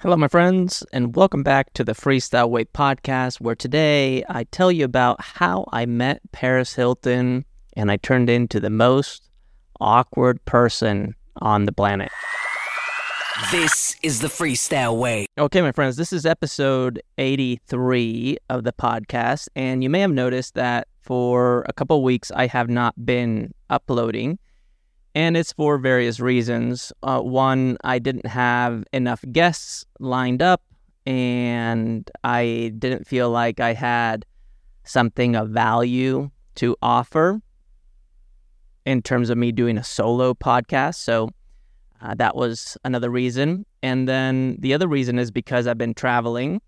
Hello, my friends, and welcome back to the Freestyle Way podcast, where today I tell you about how I met Paris Hilton and I turned into the most awkward person on the planet. This is the Freestyle Way. Okay, my friends, this is episode 83 of the podcast, and you may have noticed that for a couple weeks I have not been uploading and it's for various reasons. Uh, one, I didn't have enough guests lined up, and I didn't feel like I had something of value to offer in terms of me doing a solo podcast. So uh, that was another reason. And then the other reason is because I've been traveling.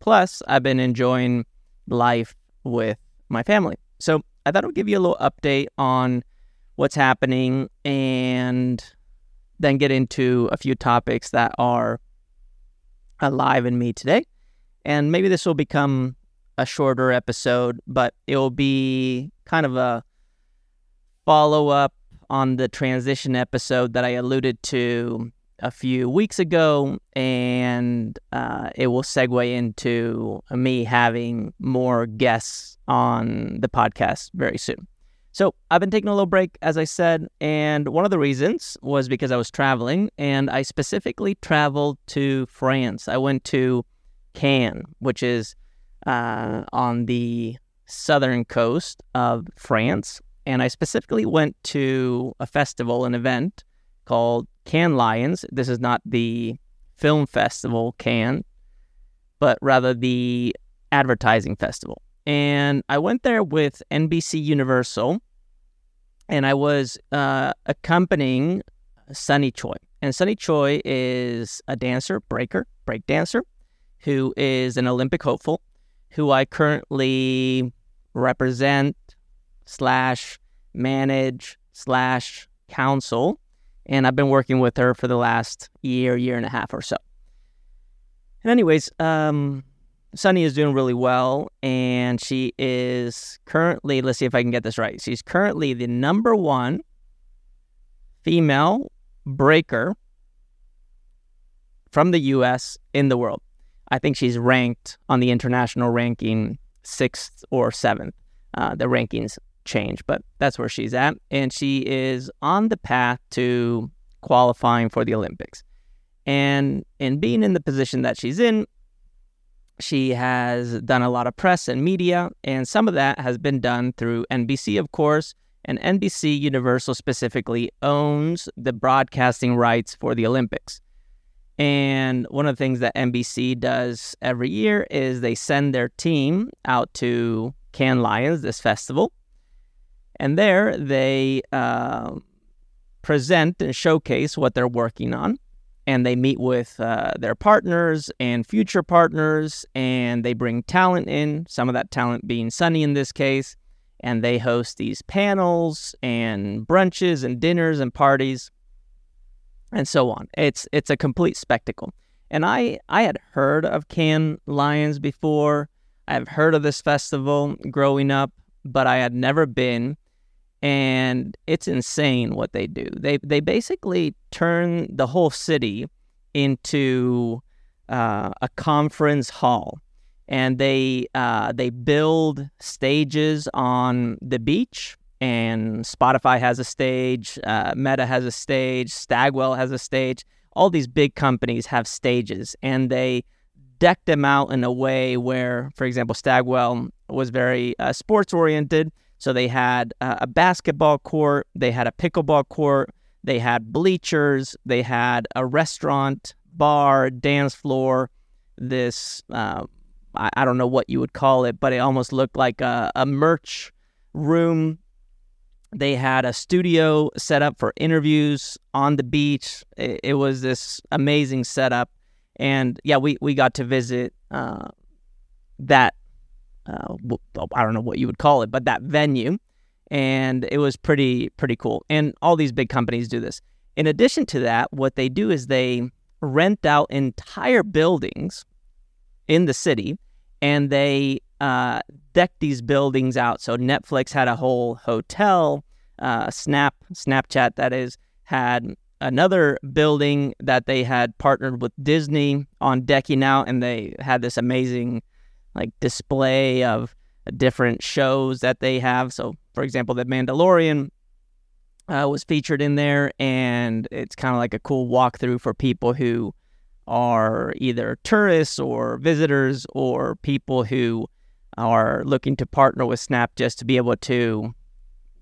Plus, I've been enjoying life with my family. So I thought I would give you a little update on what's happening, and then get into a few topics that are alive in me today. And maybe this will become a shorter episode, but it will be kind of a follow up on the transition episode that I alluded to a few weeks ago, and uh, it will segue into me having more guests on the podcast very soon. So I've been taking a little break, as I said, and one of the reasons was because I was traveling, and I specifically traveled to France. I went to Cannes, which is uh, on the southern coast of France, and I specifically went to a festival, an event called Cannes Lions. This is not the film festival, Cannes, but rather the advertising festival. And I went there with NBC Universal, and I was uh, accompanying Sunny Choi. And Sunny Choi is a dancer, breaker, break dancer, who is an Olympic hopeful, who I currently represent slash manage slash counsel. And I've been working with her for the last year, year and a half or so. And anyways, um, Sunny is doing really well, and she is currently, let's see if I can get this right. She's currently the number one female breaker from the US in the world. I think she's ranked on the international ranking sixth or seventh. Uh, the rankings change, but that's where she's at. And she is on the path to qualifying for the Olympics. And in being in the position that she's in, she has done a lot of press and media, and some of that has been done through NBC, of course. And NBC Universal specifically owns the broadcasting rights for the Olympics. And one of the things that NBC does every year is they send their team out to Cannes Lions, this festival. And there they uh, present and showcase what they're working on and they meet with uh, their partners and future partners and they bring talent in some of that talent being sunny in this case and they host these panels and brunches and dinners and parties and so on. It's it's a complete spectacle. And i i had heard of Cannes Lions before. I've heard of this festival growing up but i had never been and it's insane what they do. They they basically turn the whole city into uh, a conference hall, and they uh, they build stages on the beach. And Spotify has a stage, uh, Meta has a stage, Stagwell has a stage. All these big companies have stages, and they deck them out in a way where, for example, Stagwell was very uh, sports oriented so they had uh, a basketball court, they had a pickleball court, they had bleachers, they had a restaurant, bar, dance floor, this, uh, I, I, don't know what you would call it, but it almost looked like a, a merch room. They had a studio set up for interviews on the beach. It, it was this amazing setup. And yeah, we, we got to visit uh, that uh, I don't know what you would call it, but that venue, and it was pretty pretty cool. And all these big companies do this. In addition to that, what they do is they rent out entire buildings in the city, and they uh, deck these buildings out. So Netflix had a whole hotel, uh, Snap Snapchat that is had another building that they had partnered with Disney on decking out, and they had this amazing like display of different shows that they have. So, for example, the Mandalorian uh, was featured in there, and it's kind of like a cool walkthrough for people who are either tourists or visitors or people who are looking to partner with Snap just to be able to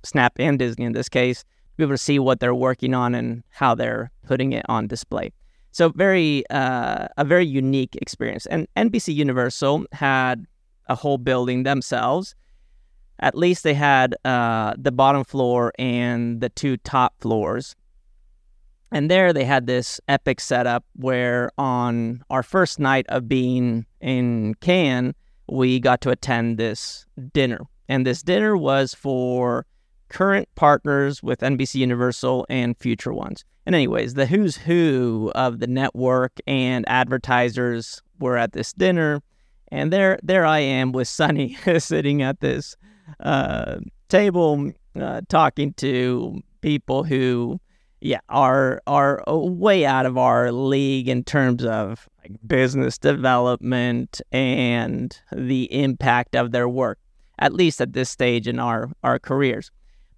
Snap and Disney in this case, be able to see what they're working on and how they're putting it on display. So very uh, a very unique experience. And NBC Universal had a whole building themselves. At least they had uh, the bottom floor and the two top floors. And there they had this epic setup where on our first night of being in Cannes, we got to attend this dinner. And this dinner was for current partners with NBC Universal and future ones. And, anyways, the who's who of the network and advertisers were at this dinner. And there, there I am with Sunny sitting at this uh, table uh, talking to people who yeah, are are way out of our league in terms of like business development and the impact of their work, at least at this stage in our our careers.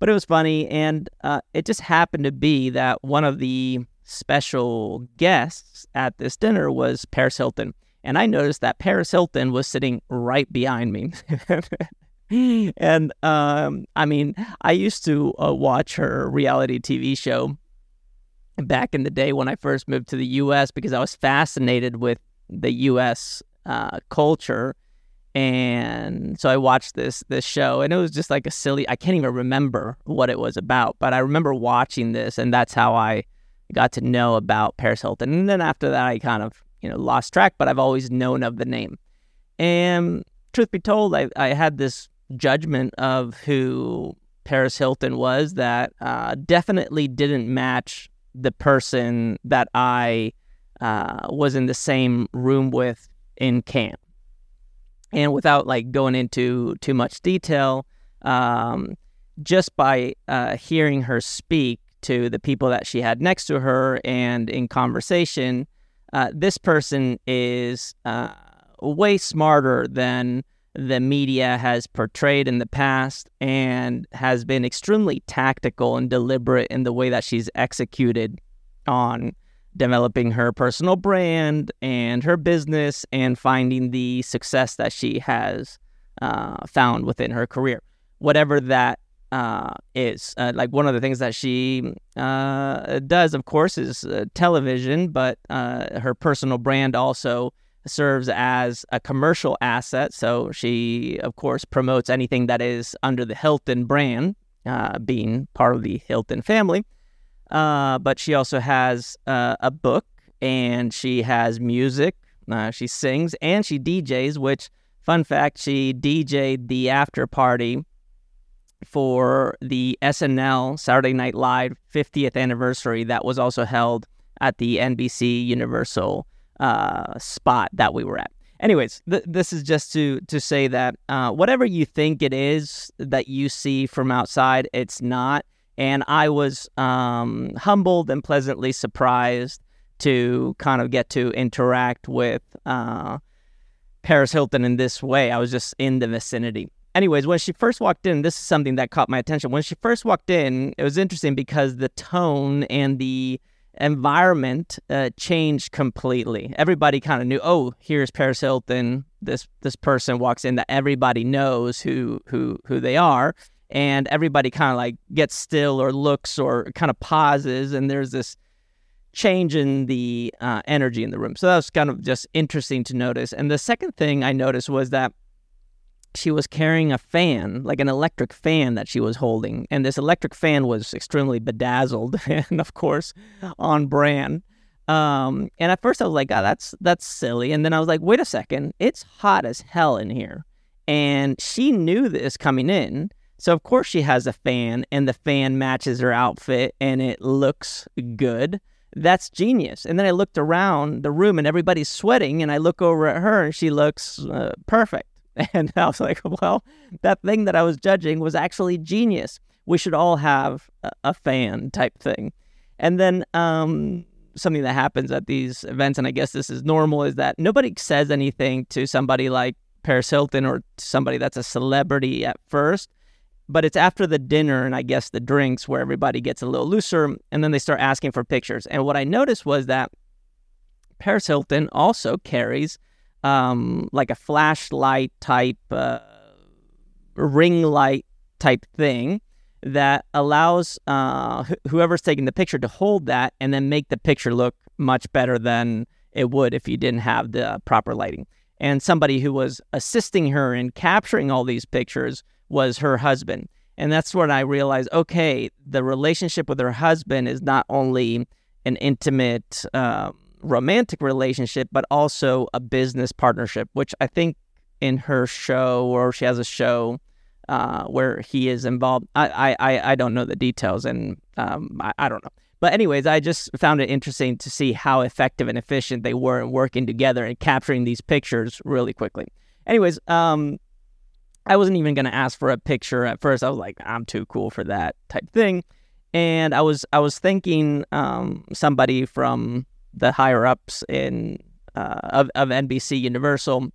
But it was funny, and uh, it just happened to be that one of the special guests at this dinner was Paris Hilton, and I noticed that Paris Hilton was sitting right behind me. and um, I mean, I used to uh, watch her reality TV show back in the day when I first moved to the U.S. because I was fascinated with the U.S. Uh, culture, and so I watched this this show, and it was just like a silly. I can't even remember what it was about, but I remember watching this, and that's how I got to know about Paris Hilton. And then after that, I kind of you know lost track, but I've always known of the name. And truth be told, I, I had this judgment of who Paris Hilton was that uh, definitely didn't match the person that I uh, was in the same room with in Cannes. And without like going into too much detail, um, just by uh, hearing her speak to the people that she had next to her and in conversation, uh, this person is uh, way smarter than the media has portrayed in the past and has been extremely tactical and deliberate in the way that she's executed on developing her personal brand and her business and finding the success that she has uh, found within her career, whatever that uh, is. Uh, like one of the things that she uh, does, of course, is uh, television, but uh, her personal brand also serves as a commercial asset. So she, of course, promotes anything that is under the Hilton brand, being part of the Hilton family. Uh, but she also has uh, a book and she has music. Uh, she sings and she DJs, which, fun fact, she DJ'd the after party for the SNL Saturday Night Live 50th anniversary that was also held at the NBC Universal uh, spot that we were at. Anyways, th- this is just to to say that uh, whatever you think it is that you see from outside, it's not. And I was um, humbled and pleasantly surprised to kind of get to interact with uh, Paris Hilton in this way. I was just in the vicinity. Anyways, when she first walked in, this is something that caught my attention. When she first walked in, it was interesting because the tone and the environment uh, changed completely. Everybody kind of knew, oh, here's Paris Hilton. This this person walks in that everybody knows who who who they are, and everybody kind of like gets still or looks or kind of pauses, and there's this change in the uh, energy in the room. So that was kind of just interesting to notice. And the second thing I noticed was that she was carrying a fan, like an electric fan that she was holding. And this electric fan was extremely bedazzled and, of course, on brand. Um, and at first I was like, oh, that's that's silly. And then I was like, wait a second, it's hot as hell in here. And she knew this coming in. So of course she has a fan and the fan matches her outfit and it looks good. That's genius. And then I looked around the room and everybody's sweating and I look over at her and she looks uh, perfect. And I was like, well, that thing that I was judging was actually genius. We should all have a, fan type thing. And then um, something that happens at these events, and I guess this is normal, is that nobody says anything to somebody like Paris Hilton or somebody that's a celebrity at first. But it's after the dinner and I guess the drinks where everybody gets a little looser and then they start asking for pictures. And what I noticed was that Paris Hilton also carries um, like a flashlight type, uh, ring light type thing that allows uh, wh- whoever's taking the picture to hold that and then make the picture look much better than it would if you didn't have the proper lighting. And somebody who was assisting her in capturing all these pictures was her husband. And that's when I realized okay, the relationship with her husband is not only an intimate, uh, romantic relationship, but also a business partnership, which I think in her show, or she has a show uh, where he is involved. I, I, I don't know the details, and um, I, I don't know. But anyways, I just found it interesting to see how effective and efficient they were in working together and capturing these pictures really quickly. Anyways, um, I wasn't even gonna ask for a picture at first. I was like, I'm too cool for that type thing. And I was I was thanking um, somebody from the higher ups in uh, of, of NBC Universal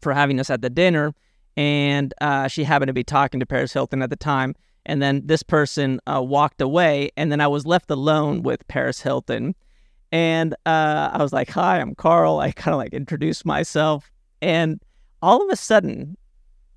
for having us at the dinner and uh, she happened to be talking to Paris Hilton at the time. And then this person uh, walked away, and then I was left alone with Paris Hilton. And uh, I was like, "Hi, I'm Carl." I kind of like introduced myself, and all of a sudden,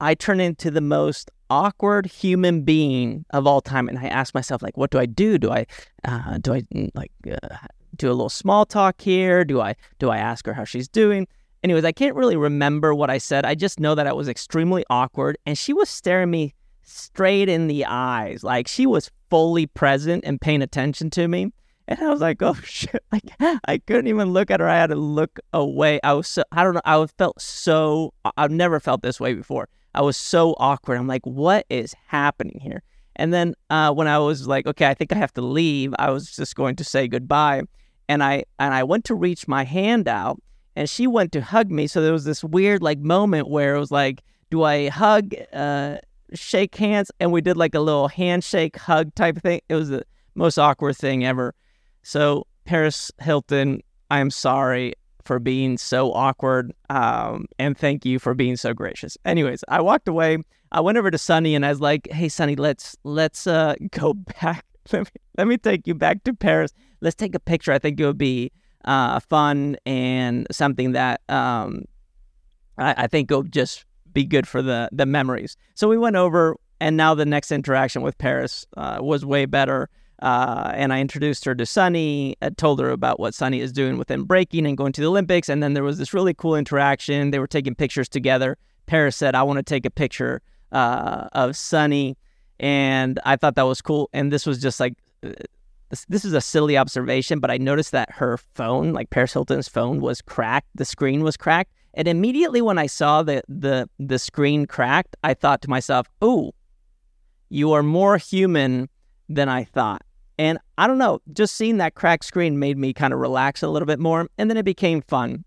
I turn into the most awkward human being of all time. And I ask myself, like, what do I do? Do I, uh, do I mm, like uh, do a little small talk here? Do I do I ask her how she's doing? Anyways, I can't really remember what I said. I just know that I was extremely awkward and she was staring me straight in the eyes. Like she was fully present and paying attention to me. And I was like, oh shit. Like I couldn't even look at her. I had to look away. I was so I don't know, I felt so I've never felt this way before. I was so awkward. I'm like, what is happening here? And then uh, when I was like, okay, I think I have to leave, I was just going to say goodbye. And I and I went to reach my hand out and she went to hug me. So there was this weird like moment where it was like, do I hug, uh, shake hands? And we did like a little handshake hug type thing. It was the most awkward thing ever. So Paris Hilton, I am sorry for being so awkward. Um, and thank you for being so gracious. Anyways, I walked away. I went over to Sunny and I was like, "Hey, Sunny, let's let's uh, go back. Let me, let me take you back to Paris. Let's take a picture. I think it would be uh, fun and something that um, I, I think will just be good for the the memories. So we went over, and now the next interaction with Paris uh, was way better. Uh, and I introduced her to Sunny, I told her about what Sunny is doing within breaking and going to the Olympics. And then there was this really cool interaction. They were taking pictures together. Paris said, I want to take a picture uh, of Sunny. And I thought that was cool. And this was just like uh, this, this is a silly observation, but I noticed that her phone, like Paris Hilton's phone, was cracked. The screen was cracked. And immediately when I saw the the the screen cracked, I thought to myself, "Oh, you are more human than I thought." And I don't know, just seeing that cracked screen made me kind of relax a little bit more, and then it became fun.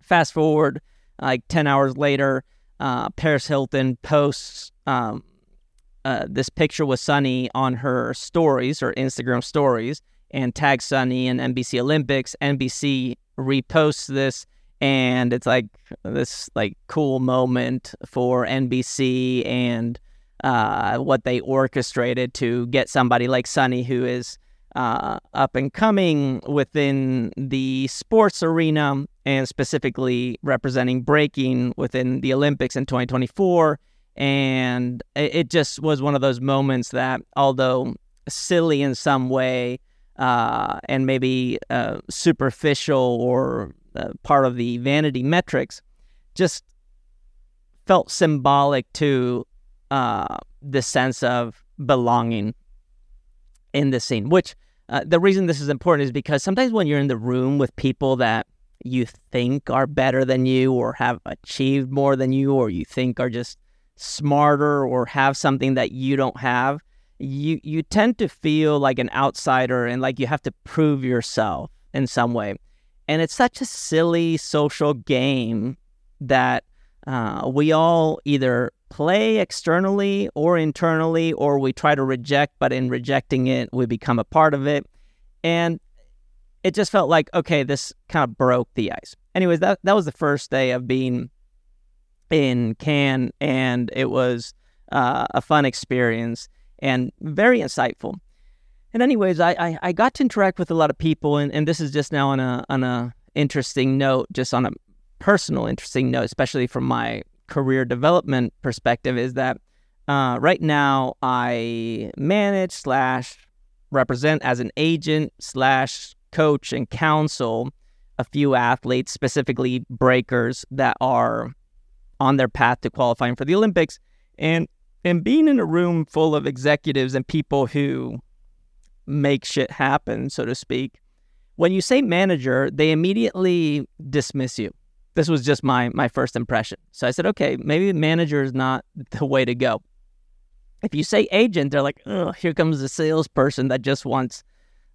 Fast forward, like ten hours later, uh, Paris Hilton posts um, uh, this picture with Sunny on her stories or Instagram stories and tags Sunny and NBC Olympics. NBC reposts this and it's like this like cool moment for NBC and uh, what they orchestrated to get somebody like Sunny who is uh, up and coming within the sports arena and specifically representing breaking within the Olympics in 2024 and it just was one of those moments that, although silly in some way uh, and maybe uh, superficial or uh, part of the vanity metrics, just felt symbolic to uh, the sense of belonging in the scene. Which uh, the reason this is important is because sometimes when you're in the room with people that you think are better than you or have achieved more than you or you think are just smarter or have something that you don't have, you you tend to feel like an outsider and like you have to prove yourself in some way. And it's such a silly social game that uh, we all either play externally or internally, or we try to reject, but in rejecting it, we become a part of it. And it just felt like, okay, this kind of broke the ice. Anyways, that, that was the first day of being in Cannes, and it was uh, a fun experience and very insightful. And anyways, I, I, I, got to interact with a lot of people, and, and this is just now on a on a interesting note, just on a personal interesting note, especially from my career development perspective, is that uh, right now I manage slash represent as an agent slash coach and counsel a few athletes, specifically breakers that are on their path to qualifying for the Olympics. And and being in a room full of executives and people who make shit happen, so to speak, when you say manager, they immediately dismiss you. This was just my my first impression. So I said, okay, maybe manager is not the way to go. If you say agent, they're like, oh, here comes the salesperson that just wants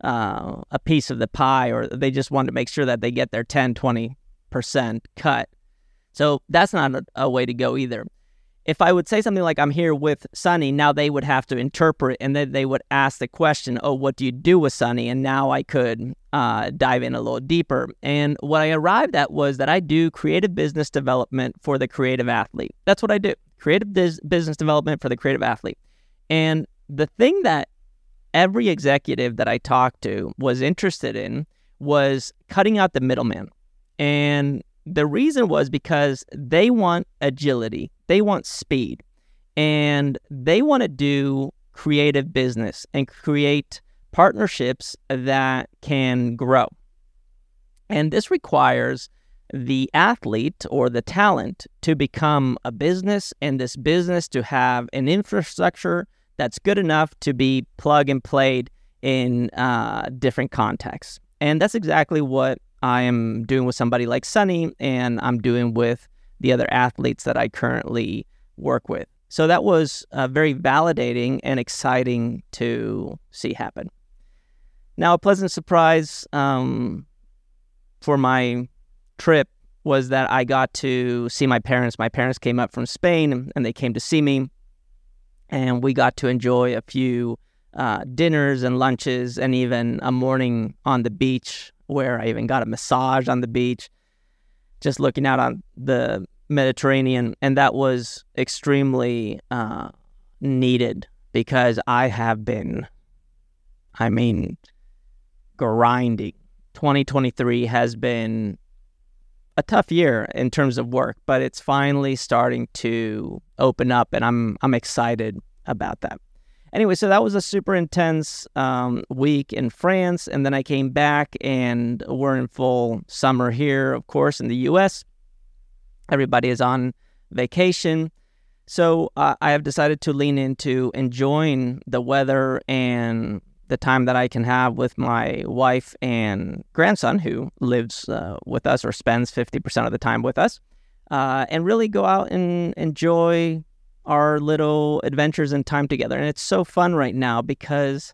uh, a piece of the pie, or they just want to make sure that they get their 10, 20% cut. So that's not a, a way to go either if I would say something like I'm here with Sunny, now they would have to interpret and then they would ask the question, oh, what do you do with Sunny? And now I could uh, dive in a little deeper. And what I arrived at was that I do creative business development for the creative athlete. That's what I do creative business development for the creative athlete. And the thing that every executive that I talked to was interested in was cutting out the middleman. And the reason was because they want agility, they want speed, and they want to do creative business and create partnerships that can grow. And this requires the athlete or the talent to become a business and this business to have an infrastructure that's good enough to be plug and played in uh, different contexts. And that's exactly what I am doing with somebody like Sunny, and I'm doing with the other athletes that I currently work with. So that was uh, very validating and exciting to see happen. Now, a pleasant surprise um, for my trip was that I got to see my parents. My parents came up from Spain and they came to see me, and we got to enjoy a few uh, dinners and lunches and even a morning on the beach where I even got a massage on the beach, just looking out on the Mediterranean. And that was extremely uh, needed because I have been, I mean, grinding. 2023 has been a tough year in terms of work, but it's finally starting to open up, and I'm I'm excited about that anyway, so that was a super intense um, week in France. And then I came back and we're in full summer here, of course, in the US. Everybody is on vacation. So uh, I have decided to lean into enjoying the weather and the time that I can have with my wife and grandson, who lives uh, with us or spends 50% of the time with us, uh, and really go out and enjoy our little adventures and time together. And it's so fun right now because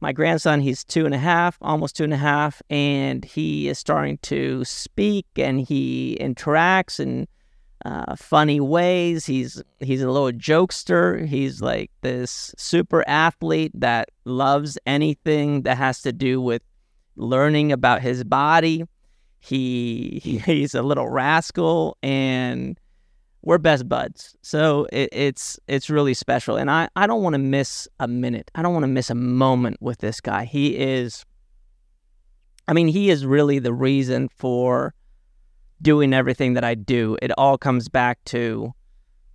my grandson, he's two and a half, almost two and a half, and he is starting to speak and he interacts in uh, funny ways. He's he's a little jokester. He's like this super athlete that loves anything that has to do with learning about his body. He he's a little rascal and we're best buds. So it, it's it's really special, and I I don't want to miss a minute. I don't want to miss a moment with this guy. He is. I mean, he is really the reason for doing everything that I do. It all comes back to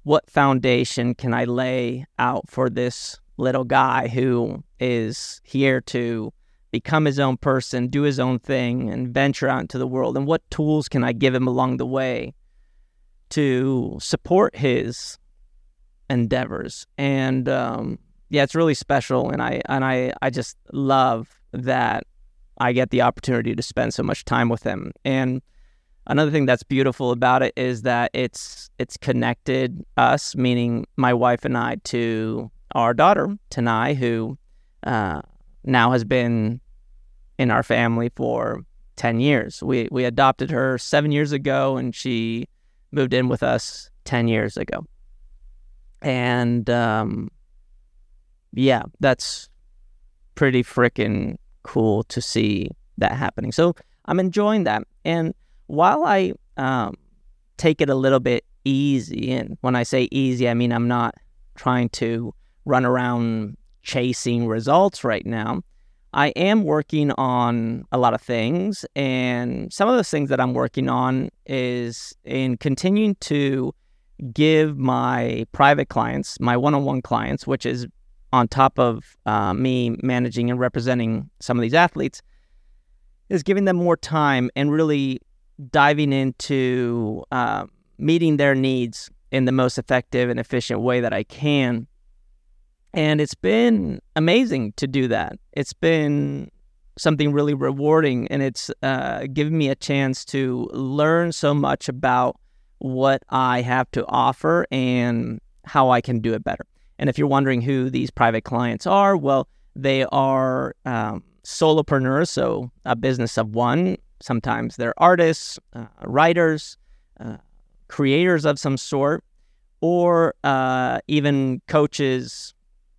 what foundation can I lay out for this little guy who is here to become his own person, do his own thing, and venture out into the world? And what tools can I give him along the way to support his endeavors. And um, yeah, it's really special, and I and I I just love that I get the opportunity to spend so much time with him. And another thing that's beautiful about it is that it's it's connected us, meaning my wife and I, to our daughter Tanai, who uh, now has been in our family for ten years. We we adopted her seven years ago, and she moved in with us 10 years ago. And um, yeah, that's pretty freaking cool to see that happening. So I'm enjoying that. And while I um, take it a little bit easy, and when I say easy, I mean I'm not trying to run around chasing results right now. I am working on a lot of things, and some of those things that I'm working on is in continuing to give my private clients, my one on one clients, which is on top of uh, me managing and representing some of these athletes, is giving them more time and really diving into uh, meeting their needs in the most effective and efficient way that I can and it's been amazing to do that. It's been something really rewarding, and it's uh, given me a chance to learn so much about what I have to offer and how I can do it better. And if you're wondering who these private clients are, well, they are um, solopreneurs, so a business of one. Sometimes they're artists, uh, writers, uh, creators of some sort, or uh, even coaches,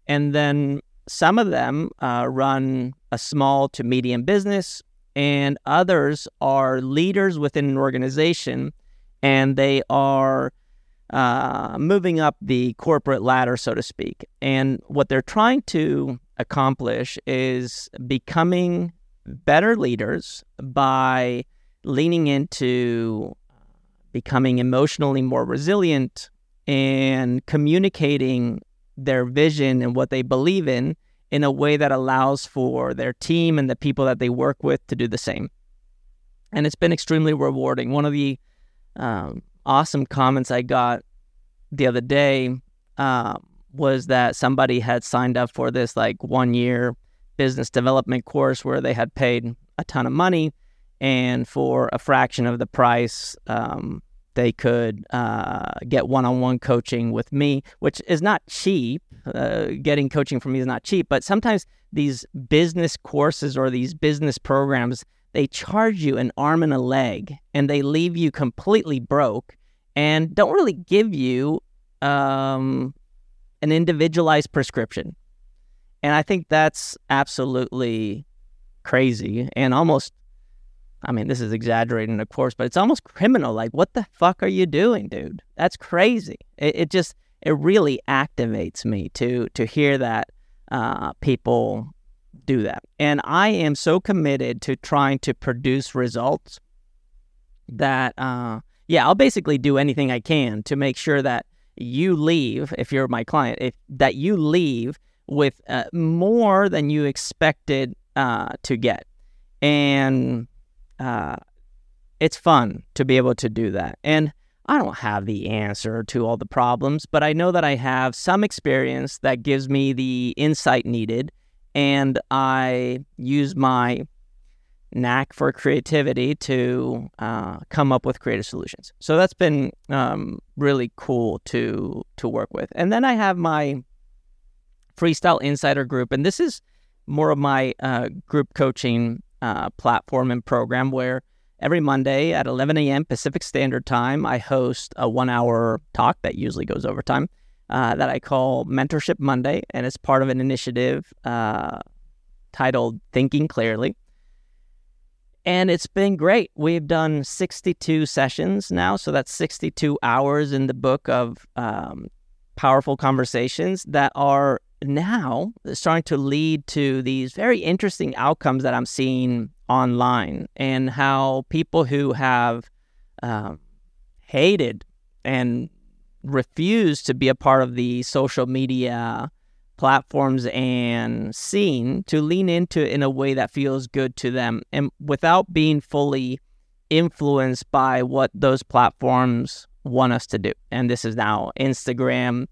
and then some of them uh, run a small to medium business, and others are leaders within an organization, and they are uh, moving up the corporate ladder, so to speak. And what they're trying to accomplish is becoming better leaders by leaning into becoming emotionally more resilient and communicating their vision and what they believe in in a way that allows for their team and the people that they work with to do the same. And it's been extremely rewarding. One of the um, awesome comments I got the other day uh, was that somebody had signed up for this like one year business development course where they had paid a ton of money and for a fraction of the price um, they could uh, get one-on-one coaching with me, which is not cheap. Uh, getting coaching from me is not cheap, but sometimes these business courses or these business programs they charge you an arm and a leg, and they leave you completely broke, and don't really give you um, an individualized prescription. And I think that's absolutely crazy and almost I mean, this is exaggerating, of course, but it's almost criminal. Like, what the fuck are you doing, dude? That's crazy. It, it just, it really activates me to to hear that uh, people do that, and I am so committed to trying to produce results that, uh, yeah, I'll basically do anything I can to make sure that you leave, if you're my client, if that you leave with uh, more than you expected uh, to get, and uh, it's fun to be able to do that. And I don't have the answer to all the problems, but I know that I have some experience that gives me the insight needed, and I use my knack for creativity to uh, come up with creative solutions. So that's been um, really cool to to work with. And then I have my freestyle insider group, and this is more of my uh, group coaching uh, platform and program where every Monday at 11 a.m. Pacific Standard Time, I host a one hour talk that usually goes over time uh, that I call Mentorship Monday. And it's part of an initiative uh, titled Thinking Clearly. And it's been great. We've done 62 sessions now. So that's 62 hours in the book of um, powerful conversations that are now starting to lead to these very interesting outcomes that I'm seeing online and how people who have um, hated and refused to be a part of the social media platforms and scene to lean into it in a way that feels good to them and without being fully influenced by what those platforms want us to do. And this is now Instagram,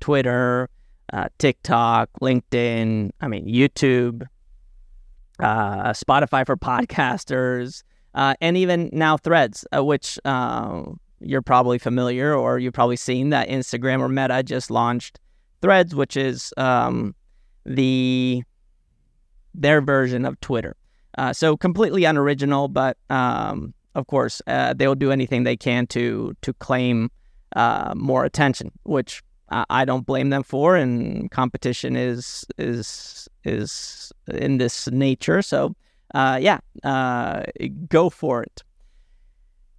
Twitter, uh, TikTok, LinkedIn, I mean, YouTube, uh, Spotify for podcasters, uh, and even now Threads, uh, which uh, you're probably familiar or you've probably seen that Instagram or Meta just launched Threads, which is um, the their version of Twitter. Uh, so completely unoriginal, but um, of course, uh, they'll do anything they can to to claim more attention, which I, don't blame them for. And competition is is is in this nature, so uh, yeah, uh, go for it.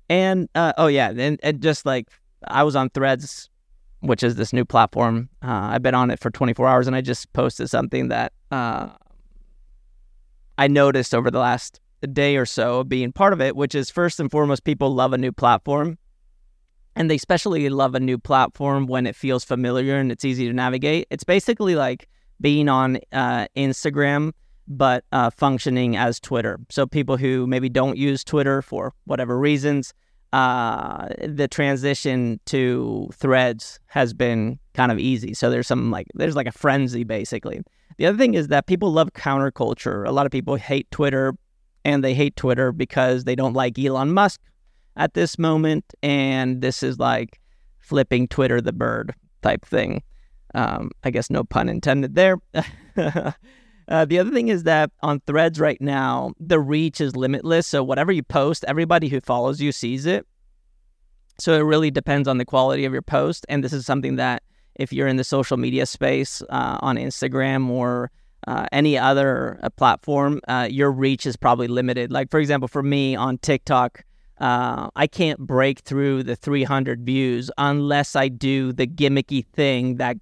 And uh, oh yeah, and, and just like I was on Threads, which is this new platform. Uh, I've been on it for 24 hours, and I just posted something that uh, I noticed over the last day or so of being part of it, which is first and foremost, people love a new platform. And they especially love a new platform when it feels familiar and it's easy to navigate. It's basically like being on uh, Instagram, but uh, functioning as Twitter. So people who maybe don't use Twitter for whatever reasons, uh, the transition to Threads has been kind of easy. So there's some like there's like a frenzy basically. The other thing is that people love counterculture. A lot of people hate Twitter and they hate Twitter because they don't like Elon Musk at this moment. And this is like flipping Twitter the bird type thing. Um, I guess no pun intended there. uh, the other thing is that on threads right now, the reach is limitless. So whatever you post, everybody who follows you sees it. So it really depends on the quality of your post. And this is something that if you're in the social media space uh, on Instagram or uh, any other uh, platform, uh, your reach is probably limited. Like, for example, for me on TikTok, uh, I can't break through the 300 views unless I do the gimmicky thing that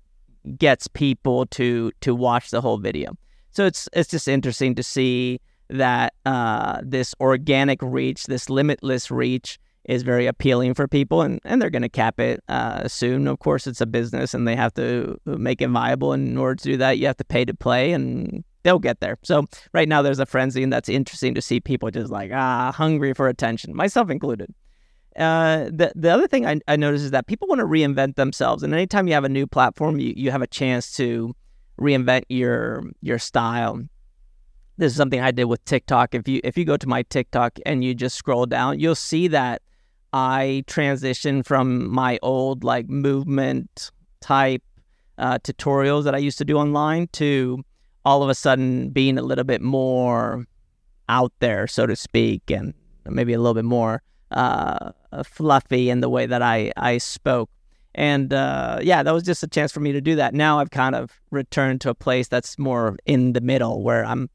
gets people to to watch the whole video. So it's it's just interesting to see that uh, this organic reach, this limitless reach, is very appealing for people, and, and they're going to cap it uh, soon. Of course, it's a business, and they have to make it viable. And in order to do that, you have to pay to play, and they'll get there. So right now, there's a frenzy, and that's interesting to see people just like ah hungry for attention, myself included. Uh, the the other thing I, I notice is that people want to reinvent themselves, and anytime you have a new platform, you, you have a chance to reinvent your your style this is something I did with TikTok. If you if you go to my TikTok and you just scroll down, you'll see that I transitioned from my old like movement type uh, tutorials that I used to do online to all of a sudden being a little bit more out there, so to speak, and maybe a little bit more uh, fluffy in the way that I, I spoke. And uh, yeah, that was just a chance for me to do that. Now I've kind of returned to a place that's more in the middle where I'm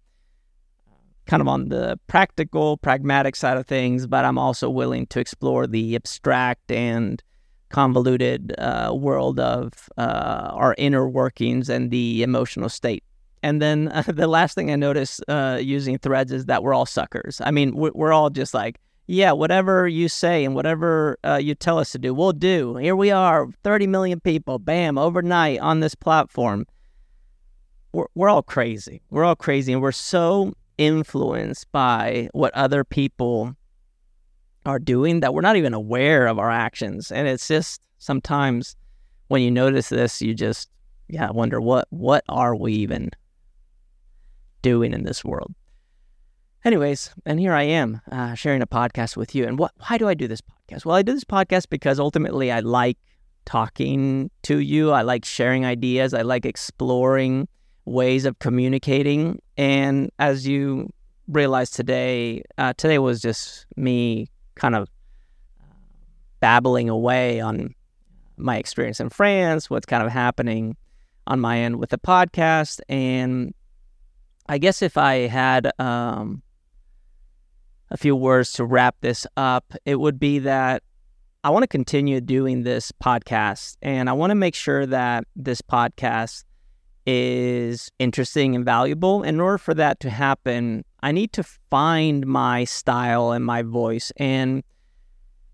kind of on the practical, pragmatic side of things, but I'm also willing to explore the abstract and convoluted uh, world of uh, our inner workings and the emotional state. And then uh, the last thing I noticed uh, using threads is that we're all suckers. I mean, we're, all just like, yeah, whatever you say and whatever uh, you tell us to do, we'll do. Here we are, 30 million people, bam, overnight on this platform. We're, we're all crazy. We're all crazy. And we're so influenced by what other people are doing that we're not even aware of our actions. And it's just sometimes when you notice this, you just, yeah, wonder what, what are we even doing in this world? Anyways, and here I am uh, sharing a podcast with you. And what, why do I do this podcast? Well, I do this podcast because ultimately I like talking to you. I like sharing ideas. I like exploring ways of communicating. And as you realize today, uh, today was just me kind of uh, babbling away on my experience in France, what's kind of happening on my end with the podcast. And I guess if I had um, a few words to wrap this up, it would be that I want to continue doing this podcast and I want to make sure that this podcast is interesting and valuable. In order for that to happen, I need to find my style and my voice. And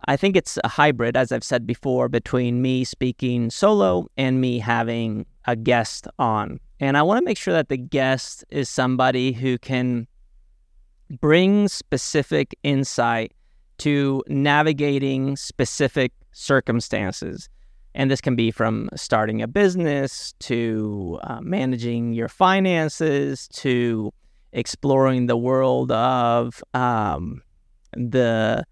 I think it's a hybrid, as I've said before, between me speaking solo and me having a guest on. And I want to make sure that the guest is somebody who can bring specific insight to navigating specific circumstances. And this can be from starting a business to uh, managing your finances to exploring the world of um, the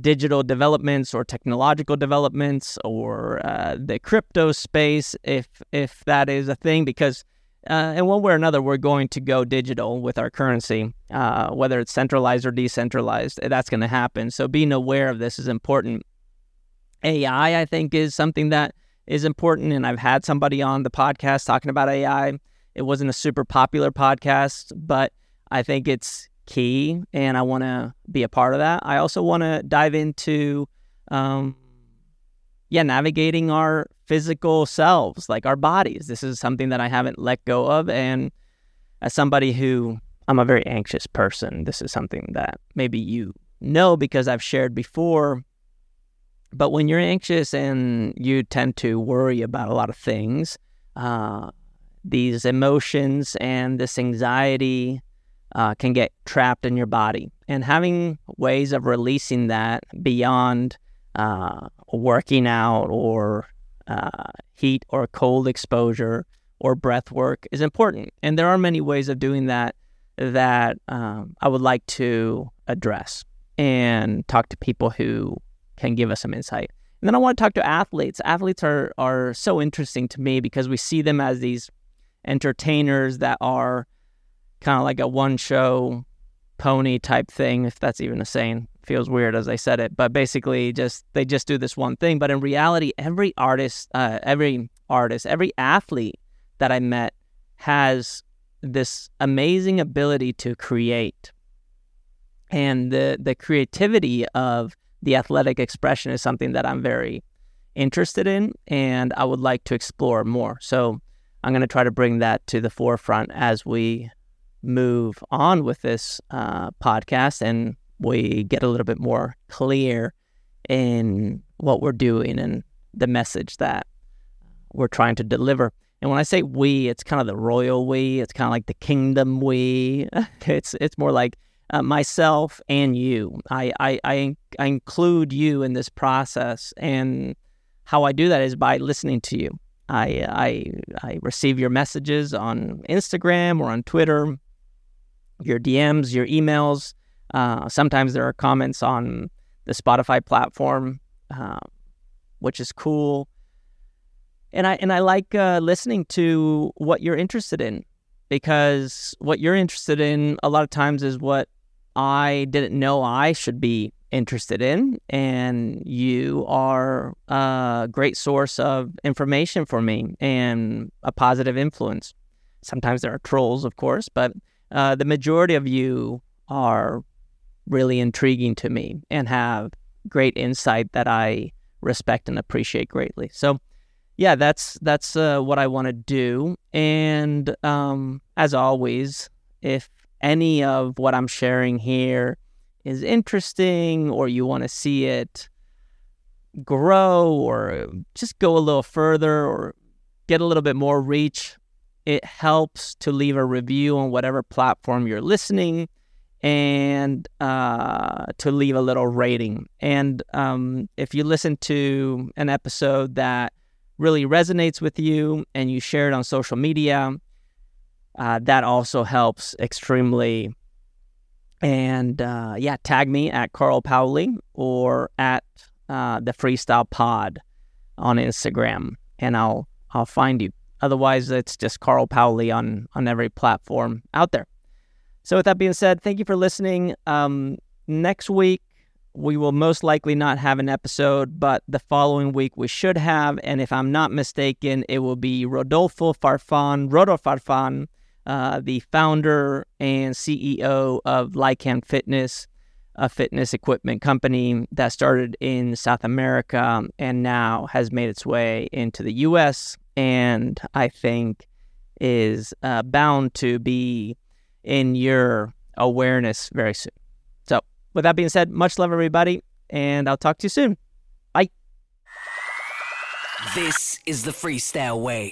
digital developments or technological developments or uh, the crypto space, if if that is a thing, because uh, in one way or another, we're going to go digital with our currency, uh, whether it's centralized or decentralized. That's going to happen. So being aware of this is important. AI, I think, is something that is important. And I've had somebody on the podcast talking about AI. It wasn't a super popular podcast, but I think it's key and I want to be a part of that. I also want to dive into, um, yeah, navigating our physical selves, like our bodies. This is something that I haven't let go of. And as somebody who I'm a very anxious person, this is something that maybe you know because I've shared before. But when you're anxious and you tend to worry about a lot of things, uh, these emotions and this anxiety uh, can get trapped in your body. And having ways of releasing that beyond uh, working out or uh, heat or cold exposure or breath work is important. And there are many ways of doing that that um, I would like to address and talk to people who can give us some insight. And then I want to talk to athletes. Athletes are are so interesting to me because we see them as these entertainers that are kind of like a one show pony type thing, if that's even a saying. Feels weird as I said it, but basically, just they just do this one thing. But in reality, every artist, uh, every artist, every athlete that I met has this amazing ability to create, and the the creativity of the athletic expression is something that I'm very interested in, and I would like to explore more. So I'm going to try to bring that to the forefront as we move on with this uh, podcast and we get a little bit more clear in what we're doing and the message that we're trying to deliver. And when I say we, it's kind of the royal we. It's kind of like the kingdom we. It's it's more like uh, myself and you. I, I I I include you in this process, and how I do that is by listening to you. I I I receive your messages on Instagram or on Twitter your DMs, your emails. Uh, sometimes there are comments on the Spotify platform, uh, which is cool. And I and I like uh, listening to what you're interested in because what you're interested in a lot of times is what I didn't know I should be interested in, and you are a great source of information for me and a positive influence. Sometimes there are trolls, of course, but uh, the majority of you are really intriguing to me and have great insight that I respect and appreciate greatly. So, yeah, that's that's uh, what I want to do. And um, as always, if any of what I'm sharing here is interesting or you want to see it grow or just go a little further or get a little bit more reach, it helps to leave a review on whatever platform you're listening and uh, to leave a little rating. And um, if you listen to an episode that really resonates with you and you share it on social media, uh, that also helps extremely. And uh, yeah, tag me at Carl Paoli or at uh, the Freestyle Pod on Instagram, and I'll I'll find you. Otherwise, it's just Carl Paoli on on every platform out there. So, with that being said, thank you for listening. Um, next week we will most likely not have an episode, but the following week we should have. And if I'm not mistaken, it will be Rodolfo Farfan, Rodo Farfan, uh, the founder and CEO of Lycan Fitness, a fitness equipment company that started in South America and now has made its way into the U.S and I think is uh, bound to be in your awareness very soon. So, with that being said, much love, everybody, and I'll talk to you soon. Bye. This is the freestyle way.